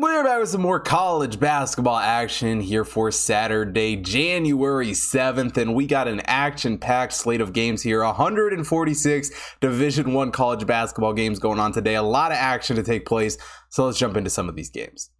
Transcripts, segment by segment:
We're back with some more college basketball action here for Saturday, January 7th, and we got an action-packed slate of games here. 146 Division One college basketball games going on today. A lot of action to take place. So let's jump into some of these games.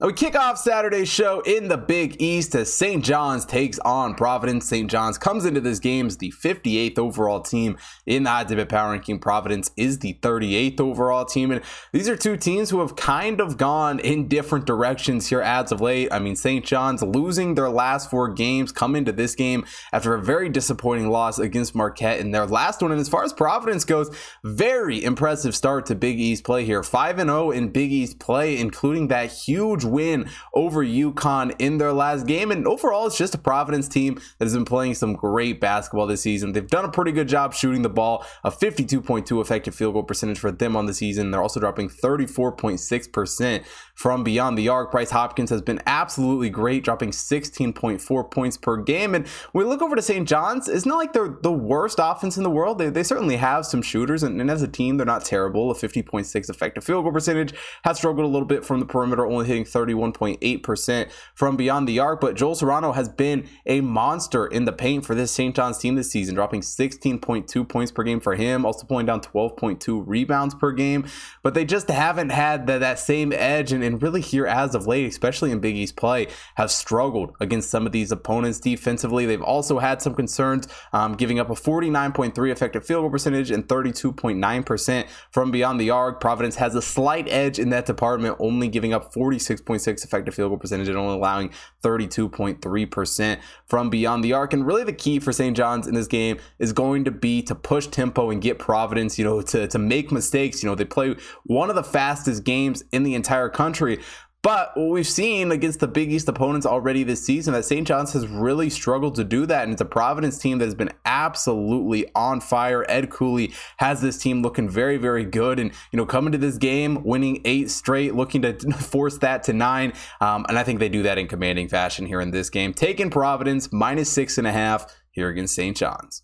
We kick off Saturday's show in the Big East as St. John's takes on Providence. St. John's comes into this game as the 58th overall team in the debit power ranking. Providence is the 38th overall team. And these are two teams who have kind of gone in different directions here as of late. I mean, St. John's losing their last four games come into this game after a very disappointing loss against Marquette in their last one. And as far as Providence goes, very impressive start to Big East play here. 5 0 in Big East play, including that huge win over UConn in their last game. And overall, it's just a Providence team that has been playing some great basketball this season. They've done a pretty good job shooting the ball, a 52.2 effective field goal percentage for them on the season. They're also dropping 34.6% from beyond the arc. Bryce Hopkins has been absolutely great, dropping 16.4 points per game. And we look over to St. John's, it's not like they're the worst offense in the world. They, they certainly have some shooters, and, and as a team, they're not terrible. A 50.6 effective field goal percentage has struggled a little bit from the perimeter, only hitting 31.8% from beyond the arc. But Joel Soriano has been a monster in the paint for this St. John's team this season, dropping 16.2 points per game for him, also pulling down 12.2 rebounds per game. But they just haven't had the, that same edge, and, and really here as of late, especially in Big East play, have struggled against some of these opponents defensively. They've also had some concerns, um, giving up a 49.3 effective field goal percentage and 32.9% from beyond the arc. Providence has a slight edge in that department, only giving up 46 6.6 effective field goal percentage and only allowing 32.3% from beyond the arc. And really the key for St. John's in this game is going to be to push tempo and get Providence, you know, to, to make mistakes. You know, they play one of the fastest games in the entire country. But what we've seen against the Big East opponents already this season, that St. John's has really struggled to do that. And it's a Providence team that has been absolutely on fire. Ed Cooley has this team looking very, very good. And, you know, coming to this game, winning eight straight, looking to force that to nine. Um, and I think they do that in commanding fashion here in this game. Taking Providence minus six and a half here against St. John's.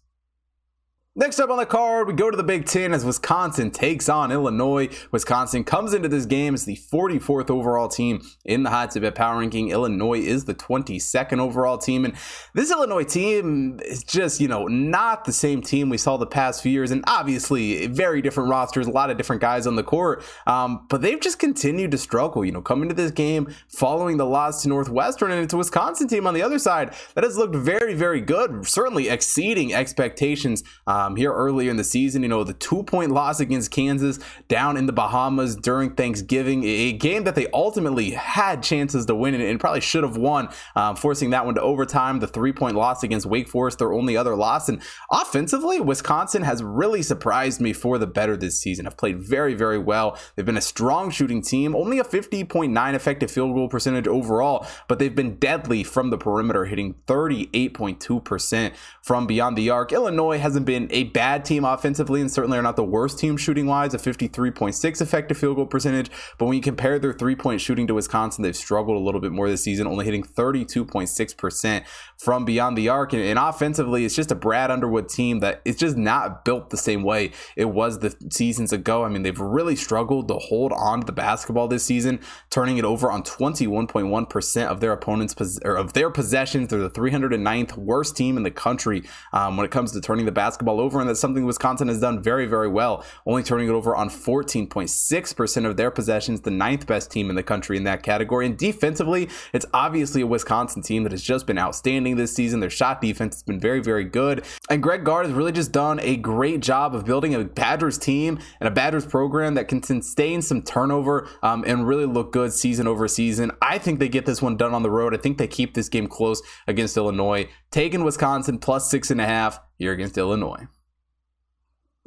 Next up on the card, we go to the Big Ten as Wisconsin takes on Illinois. Wisconsin comes into this game as the 44th overall team in the hot tip power ranking. Illinois is the 22nd overall team. And this Illinois team is just, you know, not the same team we saw the past few years. And obviously, very different rosters, a lot of different guys on the court. Um, but they've just continued to struggle, you know, coming to this game following the loss to Northwestern. And it's a Wisconsin team on the other side that has looked very, very good, certainly exceeding expectations. Um, um, here earlier in the season. You know, the two point loss against Kansas down in the Bahamas during Thanksgiving, a game that they ultimately had chances to win and, probably should have won, um, forcing that one to overtime. The three point loss against Wake Forest, their only other loss. And offensively, Wisconsin has really surprised me for the better this season. Have played very, very well. They've been a strong shooting team, only a 50.9 effective field goal percentage overall, but they've been deadly from the perimeter, hitting 38.2% from beyond the arc. Illinois hasn't been a bad team offensively and certainly are not the worst team shooting wise, a 53.6 effective field goal percentage. But when you compare their three point shooting to Wisconsin, they've struggled a little bit more this season, only hitting 32.6% from beyond the arc. And, and offensively, it's just a Brad Underwood team that it's just not built the same way it was the seasons ago. I mean, they've really struggled to hold on to the basketball this season, turning it over on 21.1% of their opponents' or of their possessions. They're the 309th worst team in the country um, when it comes to turning the basketball over, and that's something Wisconsin has done very, very well, only turning it over on 14.6% of their possessions, the ninth best team in the country in that category. And defensively, it's obviously a Wisconsin team that has just been outstanding this season. Their shot defense has been very, very good. And Greg Gard has really just done a great job of building a Badgers team and a Badgers program that can sustain some turnover um, and really look good season over season. I think they get this one done on the road. I think they keep this game close against Illinois. Taking Wisconsin plus six and a half here against Illinois.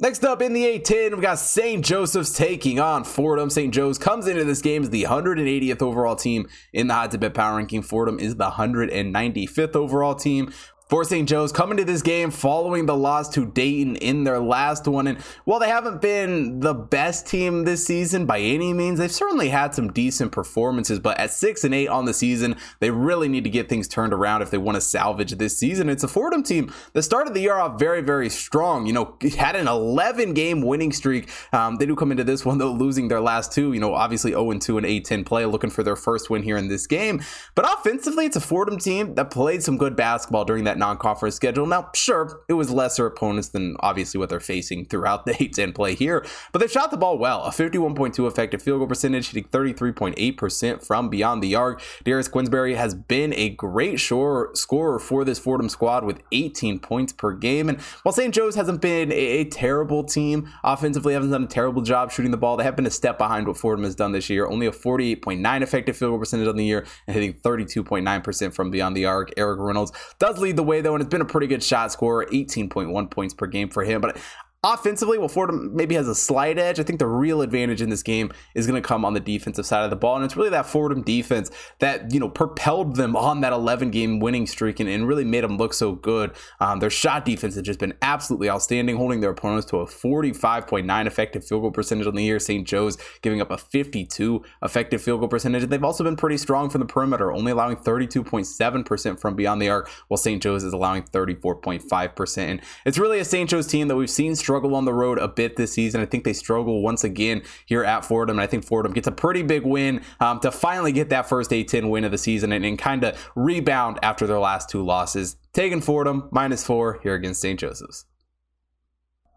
Next up in the A10, we've got St. Joseph's taking on Fordham. St. Joe's comes into this game as the 180th overall team in the hot tip bet power ranking. Fordham is the 195th overall team. For St. Joe's coming to this game following the loss to Dayton in their last one. And while they haven't been the best team this season by any means, they've certainly had some decent performances. But at six and eight on the season, they really need to get things turned around if they want to salvage this season. It's a Fordham team that started the year off very, very strong. You know, had an 11 game winning streak. Um, they do come into this one, though, losing their last two. You know, obviously 0 2 and A10 play, looking for their first win here in this game. But offensively, it's a Fordham team that played some good basketball during that that non-conference schedule. Now, sure, it was lesser opponents than obviously what they're facing throughout the A10 play here, but they shot the ball well. A 51.2 effective field goal percentage, hitting 33.8% from beyond the arc. Darius Quisenberry has been a great sure scorer for this Fordham squad with 18 points per game. And while St. Joe's hasn't been a, a terrible team offensively, haven't done a terrible job shooting the ball, they have been a step behind what Fordham has done this year. Only a 48.9 effective field goal percentage on the year and hitting 32.9% from beyond the arc. Eric Reynolds does lead the way though, and it's been a pretty good shot scorer, 18.1 points per game for him. But Offensively, well, Fordham maybe has a slight edge. I think the real advantage in this game is going to come on the defensive side of the ball. And it's really that Fordham defense that, you know, propelled them on that 11 game winning streak and, and really made them look so good. Um, their shot defense has just been absolutely outstanding, holding their opponents to a 45.9 effective field goal percentage on the year. St. Joe's giving up a 52 effective field goal percentage. And they've also been pretty strong from the perimeter, only allowing 32.7% from beyond the arc, while St. Joe's is allowing 34.5%. And it's really a St. Joe's team that we've seen strong struggle on the road a bit this season. I think they struggle once again here at Fordham. And I think Fordham gets a pretty big win um, to finally get that first A10 win of the season and, and kind of rebound after their last two losses. Taking Fordham minus four here against St. Joseph's.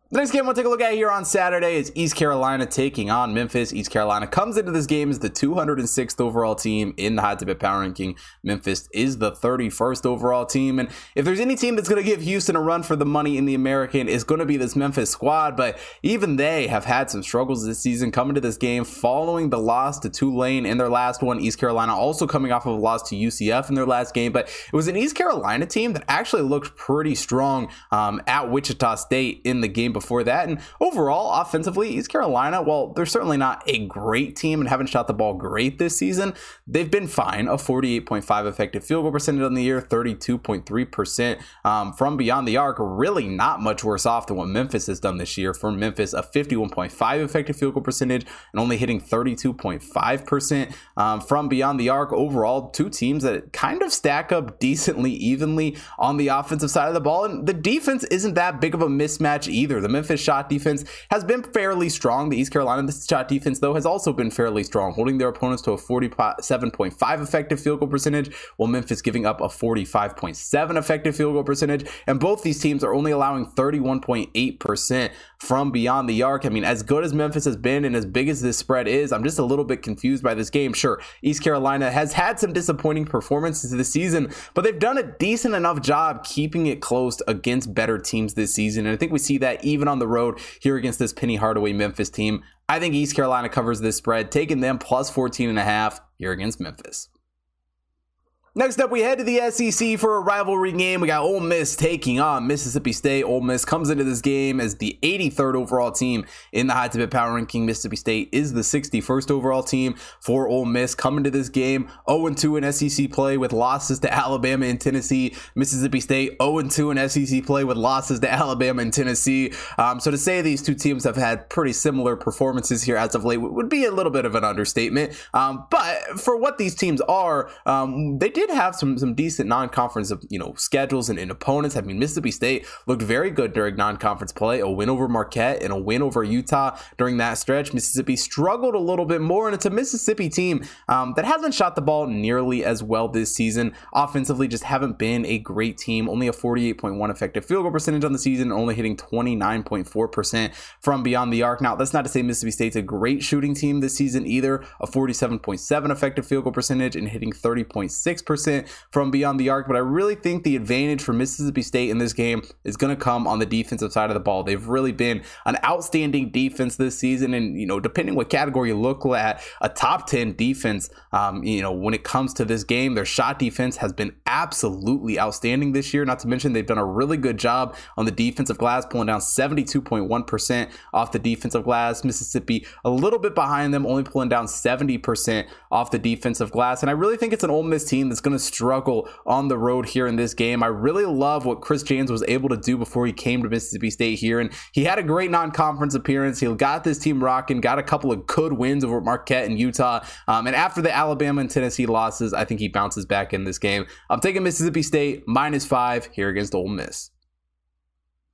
The next game we'll take a look at here on Saturday is East Carolina taking on Memphis. East Carolina comes into this game as the 206th overall team in the tip power ranking. Memphis is the 31st overall team. And if there's any team that's going to give Houston a run for the money in the American, it's going to be this Memphis squad. But even they have had some struggles this season coming to this game following the loss to Tulane in their last one. East Carolina also coming off of a loss to UCF in their last game. But it was an East Carolina team that actually looked pretty strong um, at Wichita State in the game before that. And overall, offensively, East Carolina, well, they're certainly not a great team and haven't shot the ball great this season. They've been fine. A 48.5 effective field goal percentage on the year, 32.3% um, from beyond the arc. Really not much worse off than what Memphis has done this year. For Memphis, a 51.5 effective field goal percentage and only hitting 32.5% um, from beyond the arc. Overall, two teams that kind of stack up decently evenly on the offensive side of the ball. And the defense isn't that big of a mismatch either. The Memphis shot defense has been fairly strong. The East Carolina shot defense, though, has also been fairly strong, holding their opponents to a 47.5 effective field goal percentage, while Memphis giving up a 45.7 effective field goal percentage. And both these teams are only allowing 31.8% from beyond the arc. I mean, as good as Memphis has been and as big as this spread is, I'm just a little bit confused by this game. Sure, East Carolina has had some disappointing performances this season, but they've done a decent enough job keeping it close against better teams this season. And I think we see that even on the road here against this Penny Hardaway Memphis team. I think East Carolina covers this spread, taking them plus 14 and a half here against Memphis. Next up, we head to the SEC for a rivalry game. We got Ole Miss taking on Mississippi State. Ole Miss comes into this game as the 83rd overall team in the high tip power ranking. Mississippi State is the 61st overall team for Ole Miss. Coming to this game 0 2 in SEC play with losses to Alabama and Tennessee. Mississippi State 0 2 in SEC play with losses to Alabama and Tennessee. Um, so to say these two teams have had pretty similar performances here as of late would be a little bit of an understatement. Um, but for what these teams are, um, they did did have some some decent non-conference you know schedules and, and, opponents. I mean, Mississippi State looked very good during non-conference play. A win over Marquette and a win over Utah during that stretch. Mississippi struggled a little bit more, and it's a Mississippi team um, that hasn't shot the ball nearly as well this season. Offensively, just haven't been a great team. Only a 48.1 effective field goal percentage on the season, only hitting 29.4% from beyond the arc. Now, that's not to say Mississippi State's a great shooting team this season either. A 47.7 effective field goal percentage and hitting 30.6% percent from beyond the arc, but I really think the advantage for Mississippi State in this game is going to come on the defensive side of the ball. They've really been an outstanding defense this season, and you know, depending what category you look at, a top ten defense. Um, you know, when it comes to this game, their shot defense has been absolutely outstanding this year. Not to mention they've done a really good job on the defensive glass, pulling down 72.1 percent off the defensive glass. Mississippi a little bit behind them, only pulling down 70 percent off the defensive glass, and I really think it's an Ole Miss team that's going to struggle on the road here in this game. I really love what Chris Jans was able to do before he came to Mississippi State here. And he had a great non conference appearance. He got this team rocking, got a couple of good wins over Marquette and Utah. Um, and after the Alabama and Tennessee losses, I think he bounces back in this game. I'm taking Mississippi State minus five here against Ole Miss.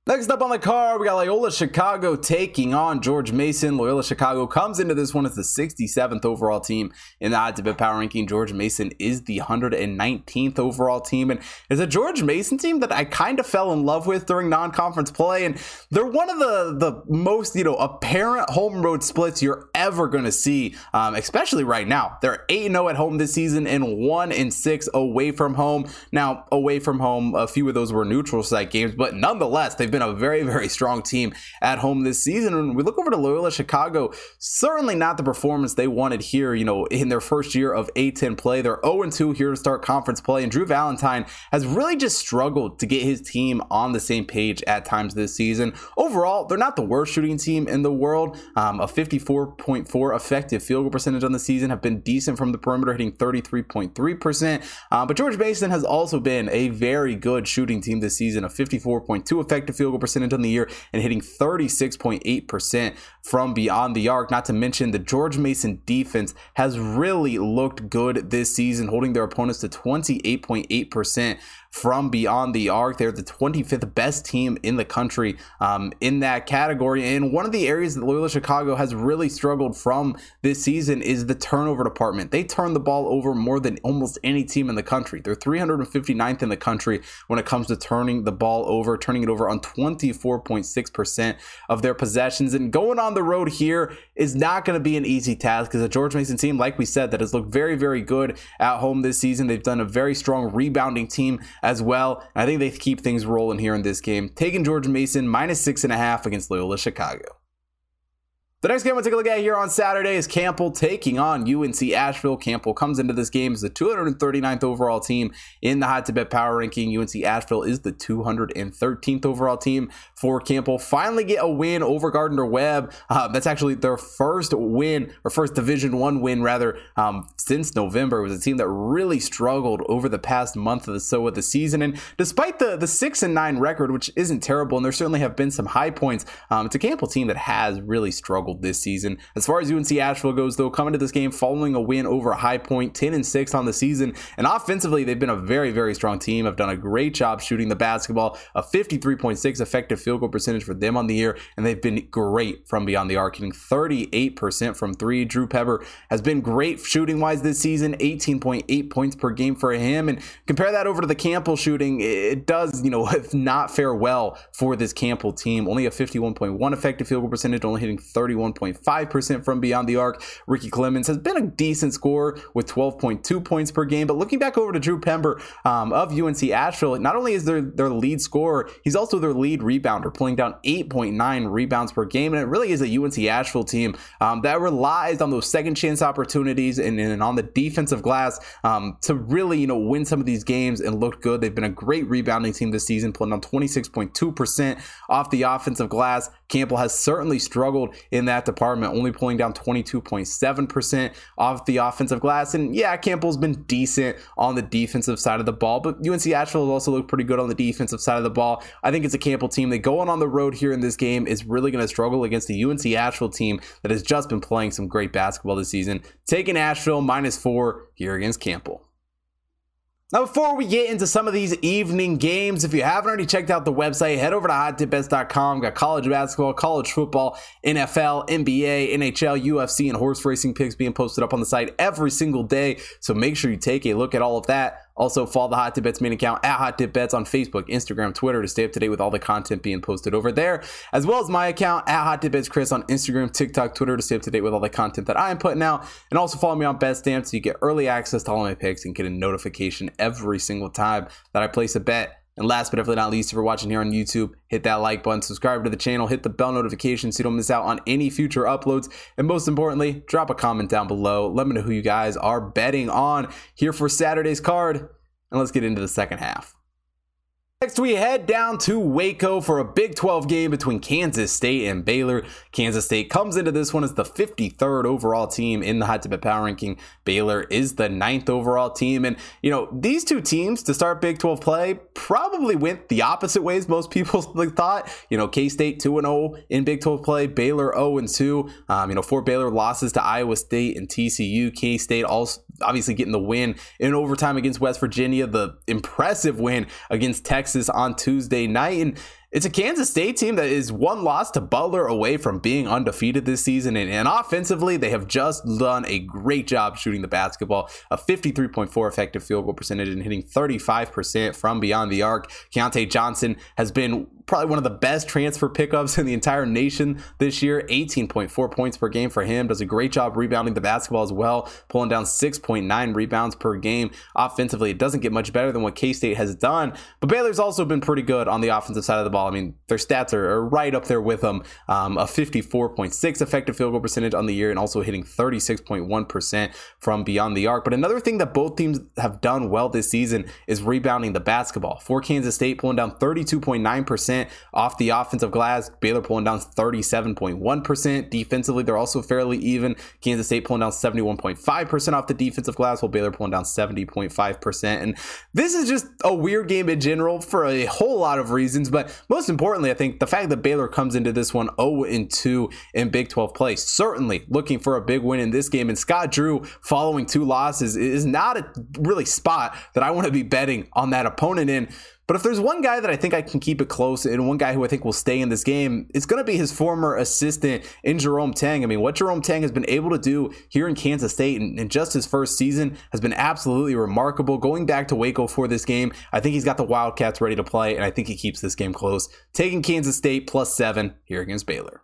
Next up on the card, we got Loyola Chicago taking on George Mason. Loyola Chicago comes into this one as the 67th overall team in the Hot Tip Power Ranking. George Mason is the 119th overall team, and it's a George Mason team that I kind of fell in love with during non-conference play. And they're one of the the most you know apparent home road splits you're ever going to see, um, especially right now. They're 8 0 at home this season and 1 and 6 away from home. Now away from home, a few of those were neutral site games, but nonetheless they've been a very, very strong team at home this season. And we look over to Loyola Chicago, certainly not the performance they wanted here, you know, in their first year of A10 play. They're 0 2 here to start conference play. And Drew Valentine has really just struggled to get his team on the same page at times this season. Overall, they're not the worst shooting team in the world. Um, a 54.4 effective field goal percentage on the season, have been decent from the perimeter, hitting 33.3%. Uh, but George Mason has also been a very good shooting team this season, a 54.2 effective field field goal percentage on the year and hitting 36.8% from beyond the arc. Not to mention the George Mason defense has really looked good this season, holding their opponents to 28.8% from beyond the arc. They're the 25th best team in the country um, in that category. And one of the areas that Loyola Chicago has really struggled from this season is the turnover department. They turn the ball over more than almost any team in the country. They're 359th in the country when it comes to turning the ball over, turning it over on 24.6% of their possessions. And going on the road here is not going to be an easy task because a George Mason team, like we said, that has looked very, very good at home this season. They've done a very strong rebounding team as well. I think they keep things rolling here in this game. Taking George Mason minus six and a half against Loyola Chicago. The next game we'll take a look at here on Saturday is Campbell taking on UNC Asheville. Campbell comes into this game as the 239th overall team in the Hot Tip Bet Power Ranking. UNC Asheville is the 213th overall team for Campbell. Finally get a win over Gardner Webb. Uh, that's actually their first win, or first Division One win rather, um, since November. It was a team that really struggled over the past month or so of the season. And despite the the six and nine record, which isn't terrible, and there certainly have been some high points, um, it's a Campbell team that has really struggled this season. As far as UNC Asheville goes, though, coming to this game following a win over High Point, 10 and 6 on the season, and offensively, they've been a very, very strong team. Have done a great job shooting the basketball, a 53.6 effective field goal percentage for them on the year, and they've been great from beyond the arc, hitting 38% from three. Drew Pember has been great shooting wise this season, 18.8 points per game for him, and compare that over to the Campbell shooting, it does, you know, not fare well for this Campbell team. Only a 51.1 effective field goal percentage, only hitting 31 51.5% from beyond the arc. Ricky Clemons has been a decent scorer with 12.2 points per game. But looking back over to Drew Pember um, of UNC Asheville, not only is there their lead scorer, he's also their lead rebounder, pulling down 8.9 rebounds per game. And it really is a UNC Asheville team um, that relies on those second chance opportunities and, and on the defensive glass um, to really, you know, win some of these games and look good. They've been a great rebounding team this season, pulling down 26.2% off the offensive glass. Campbell has certainly struggled in that that department, only pulling down 22.7% off the offensive glass. And yeah, Campbell's been decent on the defensive side of the ball, but UNC Asheville has also looked pretty good on the defensive side of the ball. I think it's a Campbell team that going on the road here in this game is really going to struggle against the UNC Asheville team that has just been playing some great basketball this season. Taking Asheville minus four here against Campbell. Now, before we get into some of these evening games, if you haven't already checked out the website, head over to hottipbets.com. Got college basketball, college football, NFL, NBA, NHL, UFC, and horse racing picks being posted up on the site every single day. So make sure you take a look at all of that. Also, follow the Hot Tip Bets main account at Hot Tip Bets on Facebook, Instagram, Twitter to stay up to date with all the content being posted over there, as well as my account at Hot Tip Bets Chris on Instagram, TikTok, Twitter to stay up to date with all the content that I am putting out. And also follow me on BetStamp so you get early access to all my picks and get a notification every single time that I place a bet. And last but definitely not least, if you're watching here on YouTube, hit that like button, subscribe to the channel, hit the bell notification so you don't miss out on any future uploads. And most importantly, drop a comment down below. Let me know who you guys are betting on here for Saturday's card. And let's get into the second half. Next, we head down to Waco for a Big 12 game between Kansas State and Baylor. Kansas State comes into this one as the 53rd overall team in the hot tip power ranking. Baylor is the ninth overall team. And, you know, these two teams to start Big 12 play probably went the opposite ways most people thought. You know, K State 2 0 in Big 12 play, Baylor 0 2. Um, you know, four Baylor losses to Iowa State and TCU. K State also obviously getting the win in overtime against West Virginia, the impressive win against Texas on Tuesday night. And it's a Kansas State team that is one loss to Butler away from being undefeated this season. And, and, offensively, they have just done a great job shooting the basketball. A 53.4 effective field goal percentage and hitting 35% from beyond the arc. Keyontae Johnson has been probably one of the best transfer pickups in the entire nation this year. 18.4 points per game for him. Does a great job rebounding the basketball as well, pulling down 6.9 rebounds per game. Offensively, it doesn't get much better than what K State has done. But Baylor's also been pretty good on the offensive side of the ball. I mean, their stats are, are right up there with them. Um, a 54.6 effective field goal percentage on the year and also hitting 36.1% from beyond the arc. But another thing that both teams have done well this season is rebounding the basketball. For Kansas State, pulling down 32.9% off the offensive glass. Baylor pulling down 37.1%. Defensively, they're also fairly even. Kansas State pulling down 71.5% off the defensive glass, while Baylor pulling down 70.5%. And this is just a weird game in general for a whole lot of reasons. But most importantly, I think the fact that Baylor comes into this one 0 2 in Big 12 play, certainly looking for a big win in this game. And Scott Drew following two losses is not a really spot that I want to be betting on that opponent in. But if there's one guy that I think I can keep it close and one guy who I think will stay in this game, it's going to be his former assistant in Jerome Tang. I mean, what Jerome Tang has been able to do here in Kansas State in, in just his first season has been absolutely remarkable. Going back to Waco for this game, I think he's got the Wildcats ready to play, and I think he keeps this game close. Taking Kansas State plus seven here against Baylor.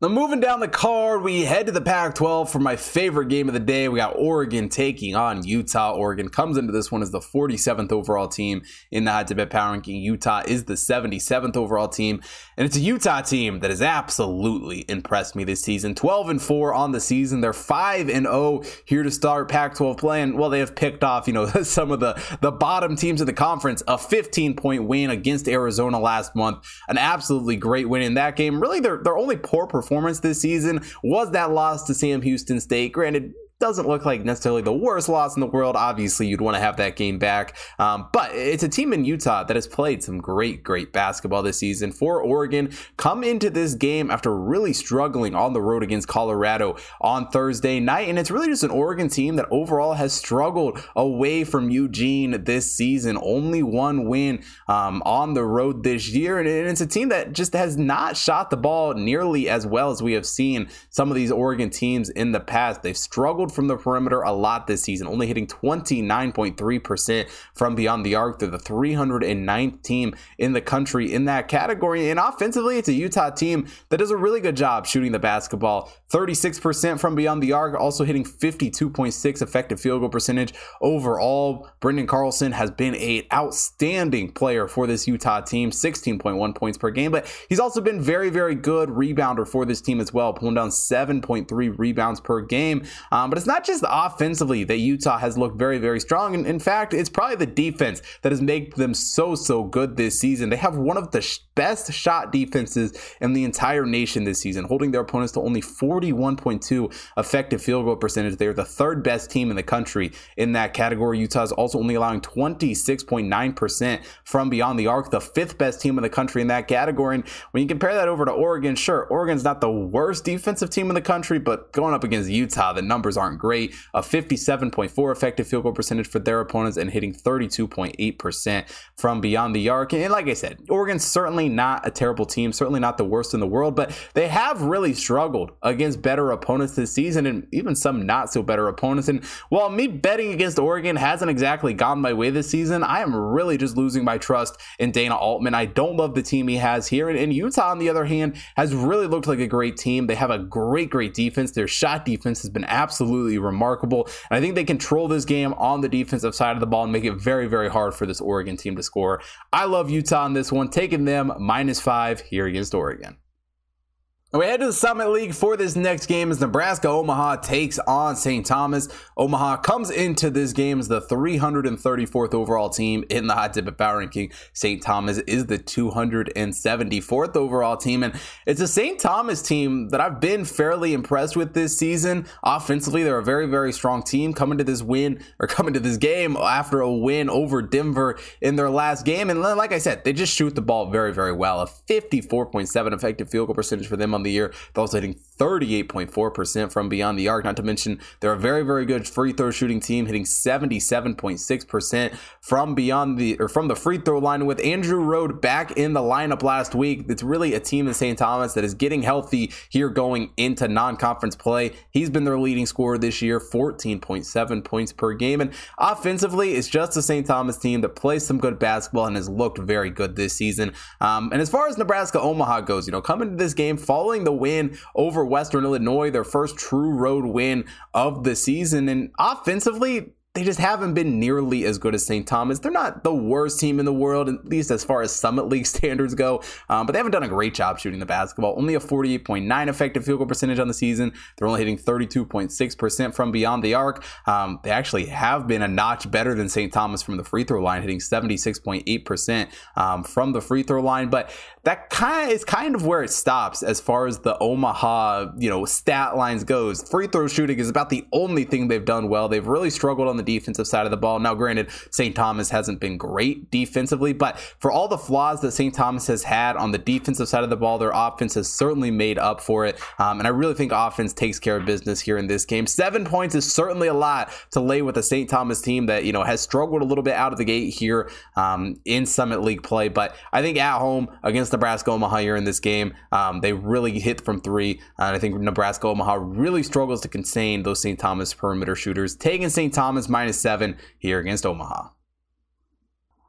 Now, moving down the card, we head to the Pac 12 for my favorite game of the day. We got Oregon taking on Utah. Oregon comes into this one as the 47th overall team in the hot tip power ranking. Utah is the 77th overall team. And it's a Utah team that has absolutely impressed me this season. 12 and 4 on the season. They're 5 and 0 here to start Pac 12 play. And well, they have picked off, you know, some of the, the bottom teams of the conference. A 15 point win against Arizona last month. An absolutely great win in that game. Really, their, their only poor performance performance this season was that loss to Sam Houston State. Granted, doesn't look like necessarily the worst loss in the world. Obviously, you'd want to have that game back. Um, but it's a team in Utah that has played some great, great basketball this season. For Oregon, come into this game after really struggling on the road against Colorado on Thursday night. And it's really just an Oregon team that overall has struggled away from Eugene this season. Only one win um, on the road this year. And it's a team that just has not shot the ball nearly as well as we have seen some of these Oregon teams in the past. They've struggled struggled from the perimeter a lot this season, only hitting 29.3% from beyond the arc. They're the 309th team in the country in that category. And offensively, it's a Utah team that does a really good job shooting the basketball. 36% from beyond the arc, also hitting 52.6 effective field goal percentage overall. Branden Carlson has been an outstanding player for this Utah team, 16.1 points per game, but he's also been very, very good rebounder for this team as well, pulling down 7.3 rebounds per game. Um, but it's not just offensively that Utah has looked very, very strong. And in fact, it's probably the defense that has made them so, so good this season. They have one of the sh- best shot defenses in the entire nation this season, holding their opponents to only 41.2 effective field goal percentage. They are the third best team in the country in that category. Utah is also only allowing 26.9% from beyond the arc, the fifth best team in the country in that category. And when you compare that over to Oregon, sure, Oregon's not the worst defensive team in the country, but going up against Utah, the numbers aren't aren't great. A 57.4 effective field goal percentage for their opponents and hitting 32.8% from beyond the arc. And like I said, Oregon's certainly not a terrible team, certainly not the worst in the world, but they have really struggled against better opponents this season and even some not so better opponents. And while me betting against Oregon hasn't exactly gone my way this season, I am really just losing my trust in Dana Altman. I don't love the team he has here. And, and Utah, on the other hand, has really looked like a great team. They have a great, great defense. Their shot defense has been absolutely absolutely remarkable. And I think they control this game on the defensive side of the ball and make it very, very hard for this Oregon team to score. I love Utah in this one, taking them minus five here against Oregon. We head to the Summit League for this next game as Nebraska Omaha takes on St. Thomas. Omaha comes into this game as the 334th overall team in the hot tip power ranking. St. Thomas is the 274th overall team. And it's a St. Thomas team that I've been fairly impressed with this season. Offensively, they're a very, very strong team coming to this win or coming to this game after a win over Denver in their last game. And like I said, they just shoot the ball very, very well. A 54.7 effective field goal percentage for them on the year. They're also hitting 38.4% from beyond the arc. Not to mention, they're a very, very good free throw shooting team, hitting 77.6% from beyond the or from the free throw line. With Andrew Rohde back in the lineup last week, it's really a team in St. Thomas that is getting healthy here going into non-conference play. He's been their leading scorer this year, 14.7 points per game. And offensively, it's just a St. Thomas team that plays some good basketball and has looked very good this season. Um, and as far as Nebraska Omaha goes, you know, coming to this game following the win over Western Illinois, their first true road win of the season. And offensively, they just haven't been nearly as good as St. Thomas. They're not the worst team in the world, at least as far as Summit League standards go, um, but they haven't done a great job shooting the basketball. Only a 48.9 effective field goal percentage on the season. They're only hitting 32.6% from beyond the arc. Um, they actually have been a notch better than St. Thomas from the free throw line, hitting 76.8% um, from the free throw line. But that kind of is kind of where it stops as far as the Omaha, you know, stat lines goes. Free throw shooting is about the only thing they've done well. They've really struggled on the defensive side of the ball. Now, granted, St. Thomas hasn't been great defensively, but for all the flaws that St. Thomas has had on the defensive side of the ball, their offense has certainly made up for it. Um, and I really think offense takes care of business here in this game. Seven points is certainly a lot to lay with a St. Thomas team that, you know, has struggled a little bit out of the gate here um, in Summit League play. But I think at home against Nebraska Omaha here in this game, um, they really hit from three. And I think Nebraska Omaha really struggles to contain those St. Thomas perimeter shooters. Taking St. Thomas minus seven here against Omaha.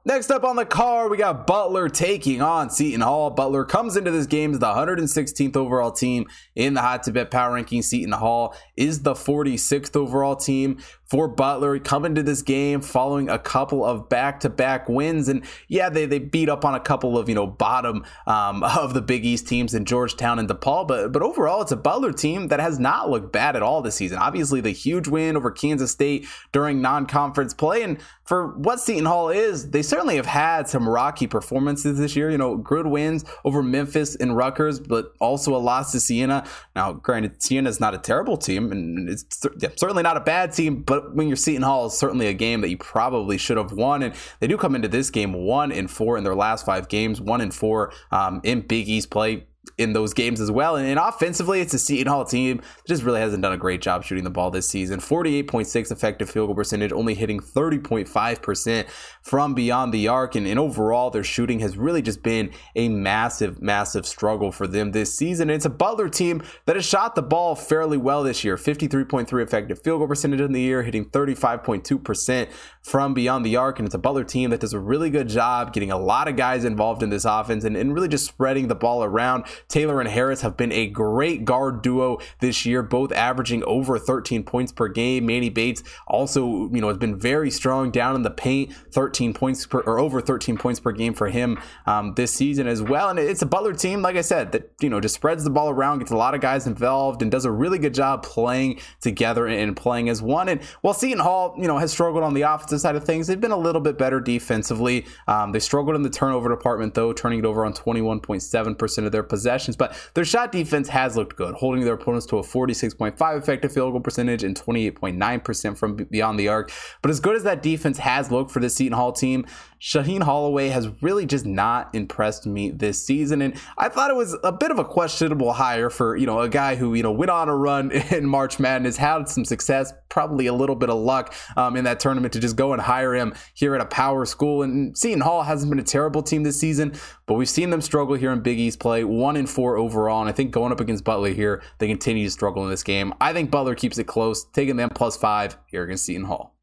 Next up on the card, we got Butler taking on Seton Hall. Butler comes into this game as the 116th overall team in the Hot Tip Bet Power Ranking. Seton Hall is the 46th overall team for Butler coming to this game following a couple of back-to-back wins. And yeah, they, they beat up on a couple of, you know, bottom um, of the Big East teams in Georgetown and DePaul. But, but overall, it's a Butler team that has not looked bad at all this season. Obviously, the huge win over Kansas State during non-conference play. And for what Seton Hall is, they certainly have had some rocky performances this year. You know, good wins over Memphis and Rutgers, but also a loss to Siena. Now, granted, Siena is not a terrible team, and it's certainly not a bad team, but but when you're Seton Hall, it's certainly a game that you probably should have won. And they do come into this game one and four in their last five games, one and four um, in Big East play in those games as well. And, and, offensively, it's a Seton Hall team that just really hasn't done a great job shooting the ball this season. 48.6 effective field goal percentage, only hitting 30.5% from beyond the arc. And, and overall, their shooting has really just been a massive, massive struggle for them this season. And it's a Butler team that has shot the ball fairly well this year. 53.3 effective field goal percentage in the year, hitting 35.2% from beyond the arc. And it's a Butler team that does a really good job getting a lot of guys involved in this offense and, and really just spreading the ball around. Taylor and Harris have been a great guard duo this year, both averaging over 13 points per game. Manny Bates also, you know, has been very strong down in the paint, 13 points per or over 13 points per game for him um, this season as well. And it's a Butler team, like I said, that you know just spreads the ball around, gets a lot of guys involved, and does a really good job playing together and playing as one. And while Seton Hall, you know, has struggled on the offensive side of things, they've been a little bit better defensively. Um, they struggled in the turnover department though, turning it over on 21.7% of their possessions possessions, but their shot defense has looked good, holding their opponents to a 46.5 effective field goal percentage and 28.9% from beyond the arc. But as good as that defense has looked for the Seton Hall team, Shaheen Holloway has really just not impressed me this season. And I thought it was a bit of a questionable hire for, you know, a guy who, you know, went on a run in March Madness, had some success, probably a little bit of luck um, in that tournament to just go and hire him here at a power school. And Seton Hall hasn't been a terrible team this season, but we've seen them struggle here in Big East play, one in four overall. And I think going up against Butler here, they continue to struggle in this game. I think Butler keeps it close, taking them plus five here against Seton Hall.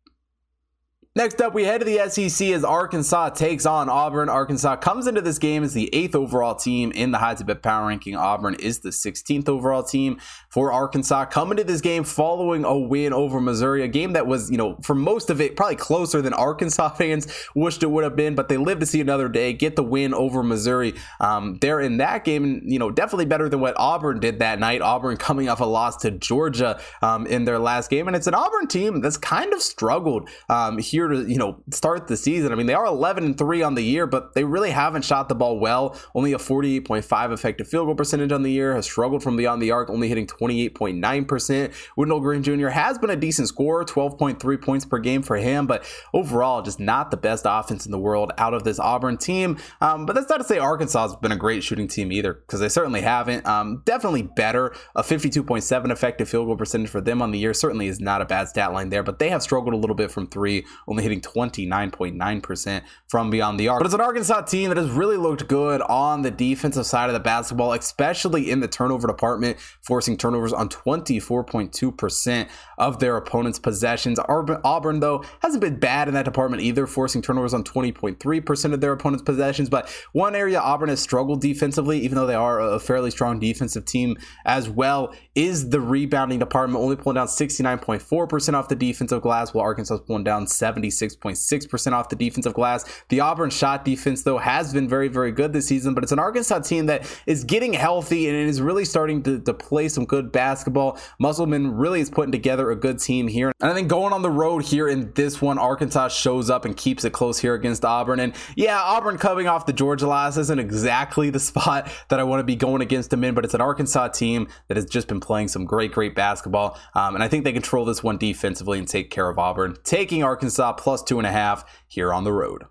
Next up, we head to the SEC as Arkansas takes on Auburn. Arkansas comes into this game as the eighth overall team in the High to Bet Power Ranking. Auburn is the 16th overall team for Arkansas. Coming to this game following a win over Missouri, a game that was, you know, for most of it, probably closer than Arkansas fans wished it would have been, but they lived to see another day, get the win over Missouri. Um, they're in that game, you know, definitely better than what Auburn did that night. Auburn coming off a loss to Georgia um, in their last game, and it's an Auburn team that's kind of struggled um, here to you know start the season. I mean, they are 11 and three on the year, but they really haven't shot the ball well. Only a 48.5 effective field goal percentage on the year. Has struggled from beyond the arc, only hitting 28.9 percent. Wendell Green Jr. has been a decent scorer, 12.3 points per game for him, but overall, just not the best offense in the world out of this Auburn team. Um, but that's not to say Arkansas has been a great shooting team either, because they certainly haven't. Um, definitely better. A 52.7 effective field goal percentage for them on the year certainly is not a bad stat line there, but they have struggled a little bit from three, only hitting 29.9% from beyond the arc. But it's an Arkansas team that has really looked good on the defensive side of the basketball, especially in the turnover department, forcing turnovers on 24.2% of their opponent's possessions. Auburn, though, hasn't been bad in that department either, forcing turnovers on 20.3% of their opponent's possessions. But one area Auburn has struggled defensively, even though they are a fairly strong defensive team as well, is the rebounding department, only pulling down 69.4% off the defensive glass, while Arkansas is pulling down 76.6% off the defensive glass. The Auburn shot defense, though, has been very, very good this season, but it's an Arkansas team that is getting healthy and is really starting to, to play some good basketball. Musselman really is putting together a good team here. And I think going on the road here in this one, Arkansas shows up and keeps it close here against Auburn. And yeah, Auburn coming off the Georgia loss isn't exactly the spot that I want to be going against them in, but it's an Arkansas team that has just been playing some great, great basketball. Um, and I think they control this one defensively and take care of Auburn, taking Arkansas plus two and a half here on the road.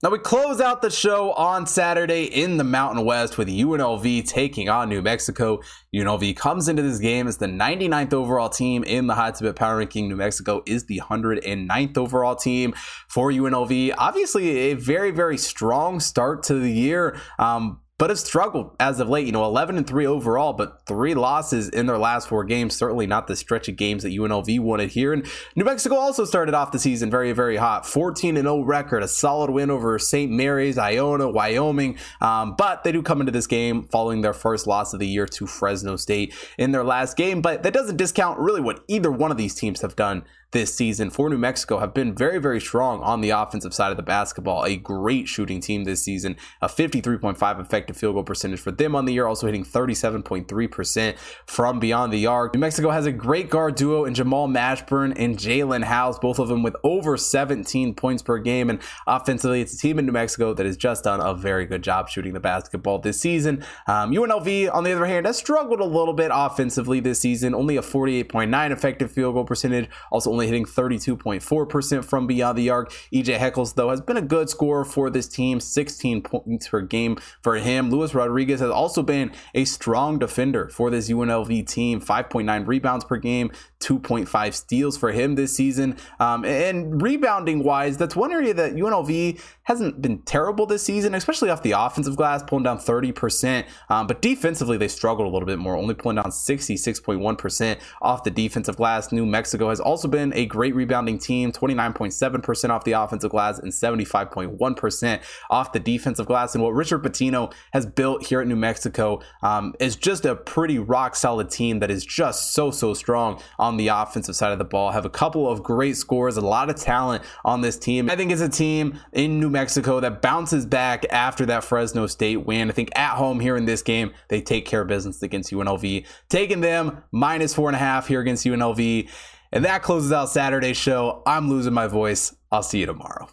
Now we close out the show on Saturday in the Mountain West with UNLV taking on New Mexico. UNLV comes into this game as the 99th overall team in the High Tip Bet Power Ranking. New Mexico is the 109th overall team for UNLV. Obviously, a very, very strong start to the year. Um, but have struggled as of late. You know, 11 and 3 overall, but three losses in their last four games. Certainly not the stretch of games that UNLV wanted here. And New Mexico also started off the season very, very hot. 14 and 0 record, a solid win over St. Mary's, Iona, Wyoming. Um, but they do come into this game following their first loss of the year to Fresno State in their last game. But that doesn't discount really what either one of these teams have done this season for New Mexico have been very, very strong on the offensive side of the basketball. A great shooting team this season, a 53.5 effective field goal percentage for them on the year, also hitting 37.3% from beyond the arc. New Mexico has a great guard duo in Jamal Mashburn and Jaelen House, both of them with over 17 points per game. And offensively, it's a team in New Mexico that has just done a very good job shooting the basketball this season. Um, UNLV, on the other hand, has struggled a little bit offensively this season, only a 48.9 effective field goal percentage, also only hitting 32.4% from beyond the arc. EJ Harkless, though, has been a good scorer for this team, 16 points per game for him. Luis Rodriguez has also been a strong defender for this UNLV team, 5.9 rebounds per game, 2.5 steals for him this season. Um, and rebounding wise, that's one area that UNLV hasn't been terrible this season, especially off the offensive glass, pulling down 30%. Um, but defensively, they struggled a little bit more, only pulling down 66.1% off the defensive glass. New Mexico has also been a great rebounding team, 29.7% off the offensive glass and 75.1% off the defensive glass. And what Richard Pitino has built here at New Mexico um, is just a pretty rock solid team that is just so, so strong on the offensive side of the ball. Have a couple of great scores, a lot of talent on this team. I think it's a team in New Mexico that bounces back after that Fresno State win. I think at home here in this game, they take care of business against UNLV, taking them minus four and a half here against UNLV. And that closes out Saturday's show. I'm losing my voice. I'll see you tomorrow.